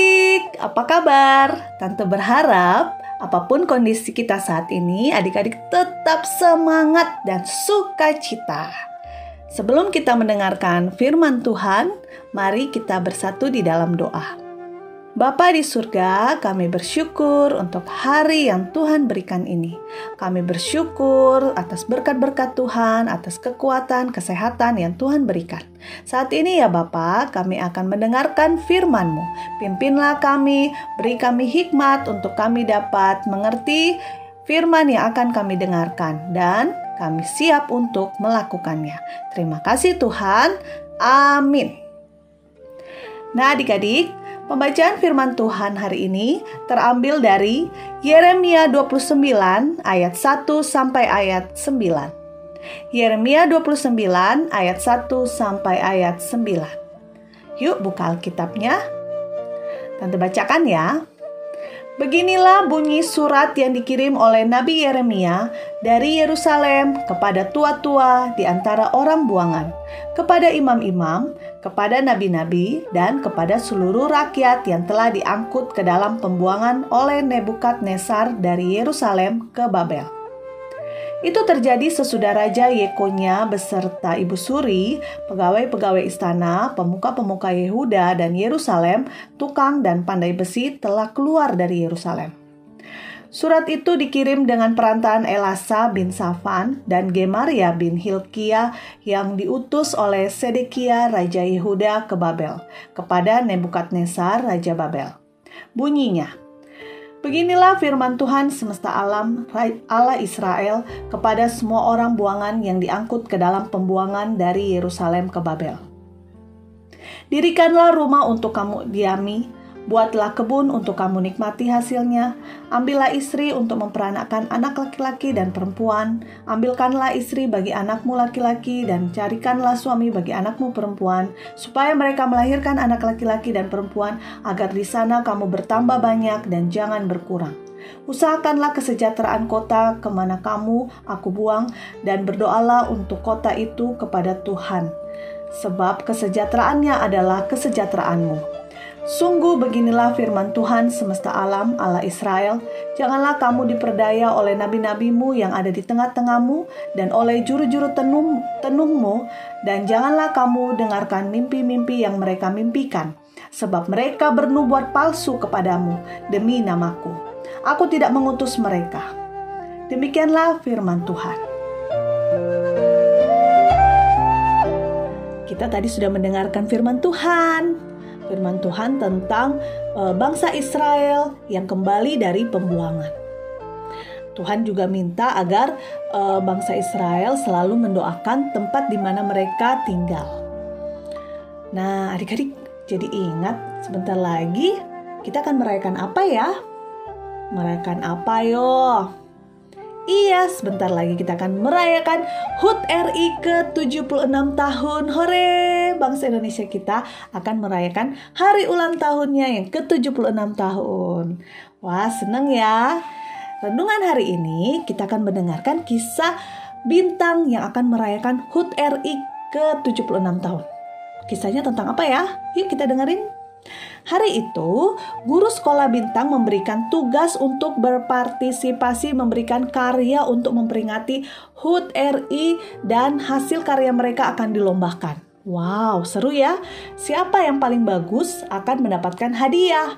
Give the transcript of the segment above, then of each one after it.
Adik-adik, apa kabar? Tante berharap apa pun kondisi kita saat ini, adik-adik tetap semangat dan sukacita. Sebelum kita mendengarkan firman Tuhan, mari kita bersatu di dalam doa. Bapa di surga, kami bersyukur untuk hari yang Tuhan berikan ini. Kami bersyukur atas berkat-berkat Tuhan, atas kekuatan, kesehatan yang Tuhan berikan. Saat ini ya Bapa, kami akan mendengarkan firman-Mu. Pimpinlah kami, beri kami hikmat untuk kami dapat mengerti firman yang akan kami dengarkan dan kami siap untuk melakukannya. Terima kasih Tuhan. Amin. Nah, adik-adik, Pembacaan firman Tuhan hari ini terambil dari Yeremia 29 ayat 1 sampai ayat 9. Yeremia 29 ayat 1 sampai ayat 9. Yuk buka Alkitabnya. Tante bacakan ya. Beginilah bunyi surat yang dikirim oleh Nabi Yeremia dari Yerusalem kepada tua-tua di antara orang buangan, kepada imam-imam, kepada nabi-nabi, dan kepada seluruh rakyat yang telah diangkut ke dalam pembuangan oleh Nebukadnezar dari Yerusalem ke Babel. Itu terjadi sesudah Raja Yekonya beserta Ibu Suri, pegawai-pegawai istana, pemuka-pemuka Yehuda dan Yerusalem, tukang dan pandai besi telah keluar dari Yerusalem. Surat itu dikirim dengan perantaraan Elasa bin Safan dan Gemaria bin Hilkia yang diutus oleh Sedekia Raja Yehuda ke Babel, kepada Nebukadnezar Raja Babel. Bunyinya, Beginilah firman Tuhan semesta alam Allah Israel kepada semua orang buangan yang diangkut ke dalam pembuangan dari Yerusalem ke Babel. Dirikanlah rumah untuk kamu diami, Buatlah kebun untuk kamu nikmati hasilnya. Ambillah istri untuk memperanakan anak laki-laki dan perempuan. Ambilkanlah istri bagi anakmu laki-laki dan carikanlah suami bagi anakmu perempuan, supaya mereka melahirkan anak laki-laki dan perempuan, agar di sana kamu bertambah banyak dan jangan berkurang. Usahakanlah kesejahteraan kota ke mana kamu aku buang, dan berdoalah untuk kota itu kepada Tuhan, sebab kesejahteraannya adalah kesejahteraanmu. Sungguh beginilah firman Tuhan semesta alam Allah Israel, janganlah kamu diperdaya oleh nabi-nabimu yang ada di tengah-tengahmu dan oleh juru-juru tenung, tenungmu dan janganlah kamu dengarkan mimpi-mimpi yang mereka mimpikan, sebab mereka bernubuat palsu kepadamu demi namaku. Aku tidak mengutus mereka. Demikianlah firman Tuhan. Kita tadi sudah mendengarkan firman Tuhan firman Tuhan tentang uh, bangsa Israel yang kembali dari pembuangan. Tuhan juga minta agar uh, bangsa Israel selalu mendoakan tempat di mana mereka tinggal. Nah, adik-adik jadi ingat sebentar lagi kita akan merayakan apa ya? Merayakan apa yo? Iya, sebentar lagi kita akan merayakan HUT RI ke-76 tahun. Hore! Bangsa Indonesia kita akan merayakan hari ulang tahunnya yang ke-76 tahun. Wah, seneng ya. Renungan hari ini kita akan mendengarkan kisah bintang yang akan merayakan HUT RI ke-76 tahun. Kisahnya tentang apa ya? Yuk kita dengerin. Hari itu, guru sekolah bintang memberikan tugas untuk berpartisipasi memberikan karya untuk memperingati HUT RI dan hasil karya mereka akan dilombakan. Wow, seru ya. Siapa yang paling bagus akan mendapatkan hadiah.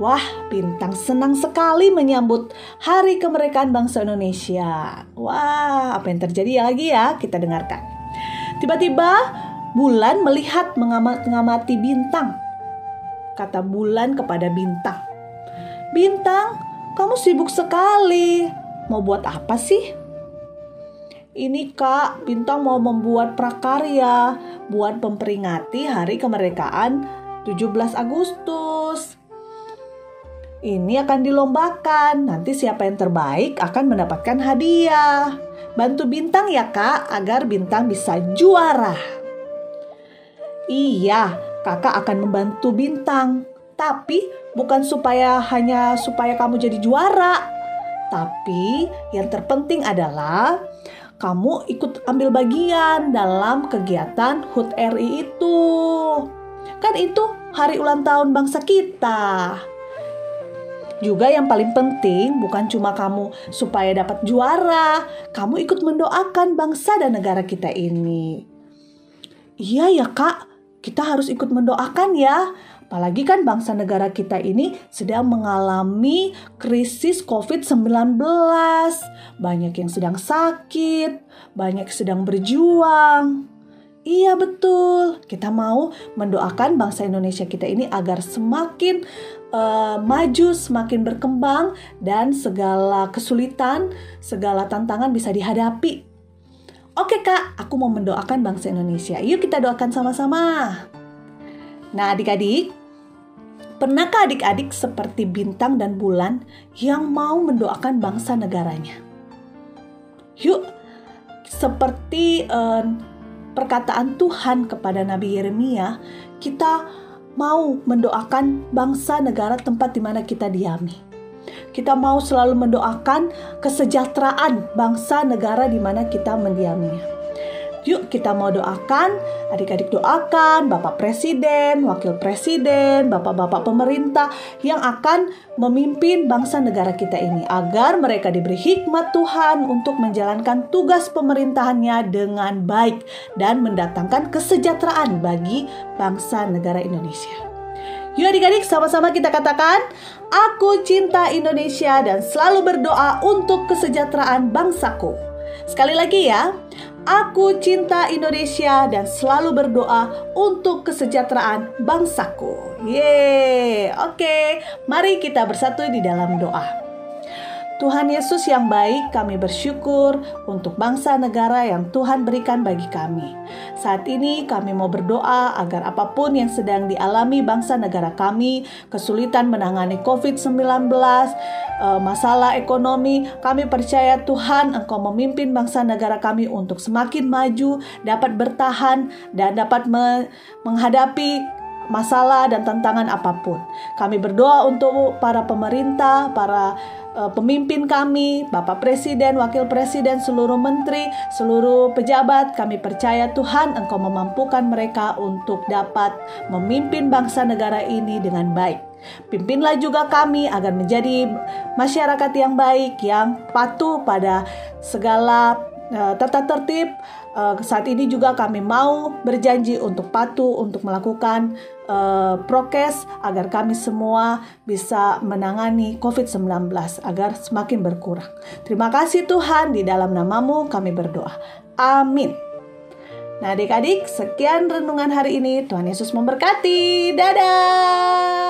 Wah, Bintang senang sekali menyambut Hari Kemerdekaan Bangsa Indonesia. Wah, apa yang terjadi lagi ya? Kita dengarkan. Tiba-tiba, Bulan melihat mengamati Bintang kata bulan kepada bintang. Bintang, kamu sibuk sekali. Mau buat apa sih? Ini kak, Bintang mau membuat prakarya buat memperingati hari kemerdekaan 17 Agustus. Ini akan dilombakan, nanti siapa yang terbaik akan mendapatkan hadiah. Bantu Bintang ya kak, agar Bintang bisa juara. Iya, kakak akan membantu bintang. Tapi bukan supaya hanya supaya kamu jadi juara. Tapi yang terpenting adalah kamu ikut ambil bagian dalam kegiatan HUT RI itu. Kan itu hari ulang tahun bangsa kita. Juga yang paling penting bukan cuma kamu supaya dapat juara, kamu ikut mendoakan bangsa dan negara kita ini. Iya ya kak, kita harus ikut mendoakan ya. Apalagi kan bangsa negara kita ini sedang mengalami krisis COVID-19. Banyak yang sedang sakit, banyak yang sedang berjuang. Iya betul, kita mau mendoakan bangsa Indonesia kita ini agar semakin uh, maju, semakin berkembang dan segala kesulitan, segala tantangan bisa dihadapi. Oke kak, aku mau mendoakan bangsa Indonesia. Yuk kita doakan sama-sama. Nah adik-adik, pernahkah adik-adik seperti bintang dan bulan yang mau mendoakan bangsa negaranya? Yuk, seperti uh, perkataan Tuhan kepada Nabi Yeremia, kita mau mendoakan bangsa negara tempat di mana kita diami. Kita mau selalu mendoakan kesejahteraan bangsa negara di mana kita mendiaminya. Yuk kita mau doakan, adik-adik doakan Bapak Presiden, Wakil Presiden, Bapak-bapak pemerintah yang akan memimpin bangsa negara kita ini agar mereka diberi hikmat Tuhan untuk menjalankan tugas pemerintahannya dengan baik dan mendatangkan kesejahteraan bagi bangsa negara Indonesia. Yuk adik-adik sama-sama kita katakan Aku cinta Indonesia dan selalu berdoa untuk kesejahteraan bangsaku Sekali lagi ya Aku cinta Indonesia dan selalu berdoa untuk kesejahteraan bangsaku. Yeay, oke Mari kita bersatu di dalam doa Tuhan Yesus yang baik, kami bersyukur untuk bangsa negara yang Tuhan berikan bagi kami. Saat ini kami mau berdoa agar apa pun yang sedang dialami bangsa negara kami, kesulitan menangani COVID-19, eh, masalah ekonomi, kami percaya Tuhan Engkau memimpin bangsa negara kami untuk semakin maju, dapat bertahan, dan dapat menghadapi masalah dan tantangan apa pun. Kami berdoa untuk para pemerintah, para uh, pemimpin kami, Bapak Presiden, Wakil Presiden, seluruh menteri, seluruh pejabat, kami percaya Tuhan Engkau memampukan mereka untuk dapat memimpin bangsa negara ini dengan baik. Pimpinlah juga kami agar menjadi masyarakat yang baik, yang patuh pada segala tata tertib. Uh, saat ini juga kami mau berjanji untuk patuh untuk melakukan uh, prokes agar kami semua bisa menangani COVID-19 agar semakin berkurang. Terima kasih Tuhan, di dalam namamu kami berdoa. Amin. Nah adik-adik, sekian renungan hari ini. Tuhan Yesus memberkati. Dadah!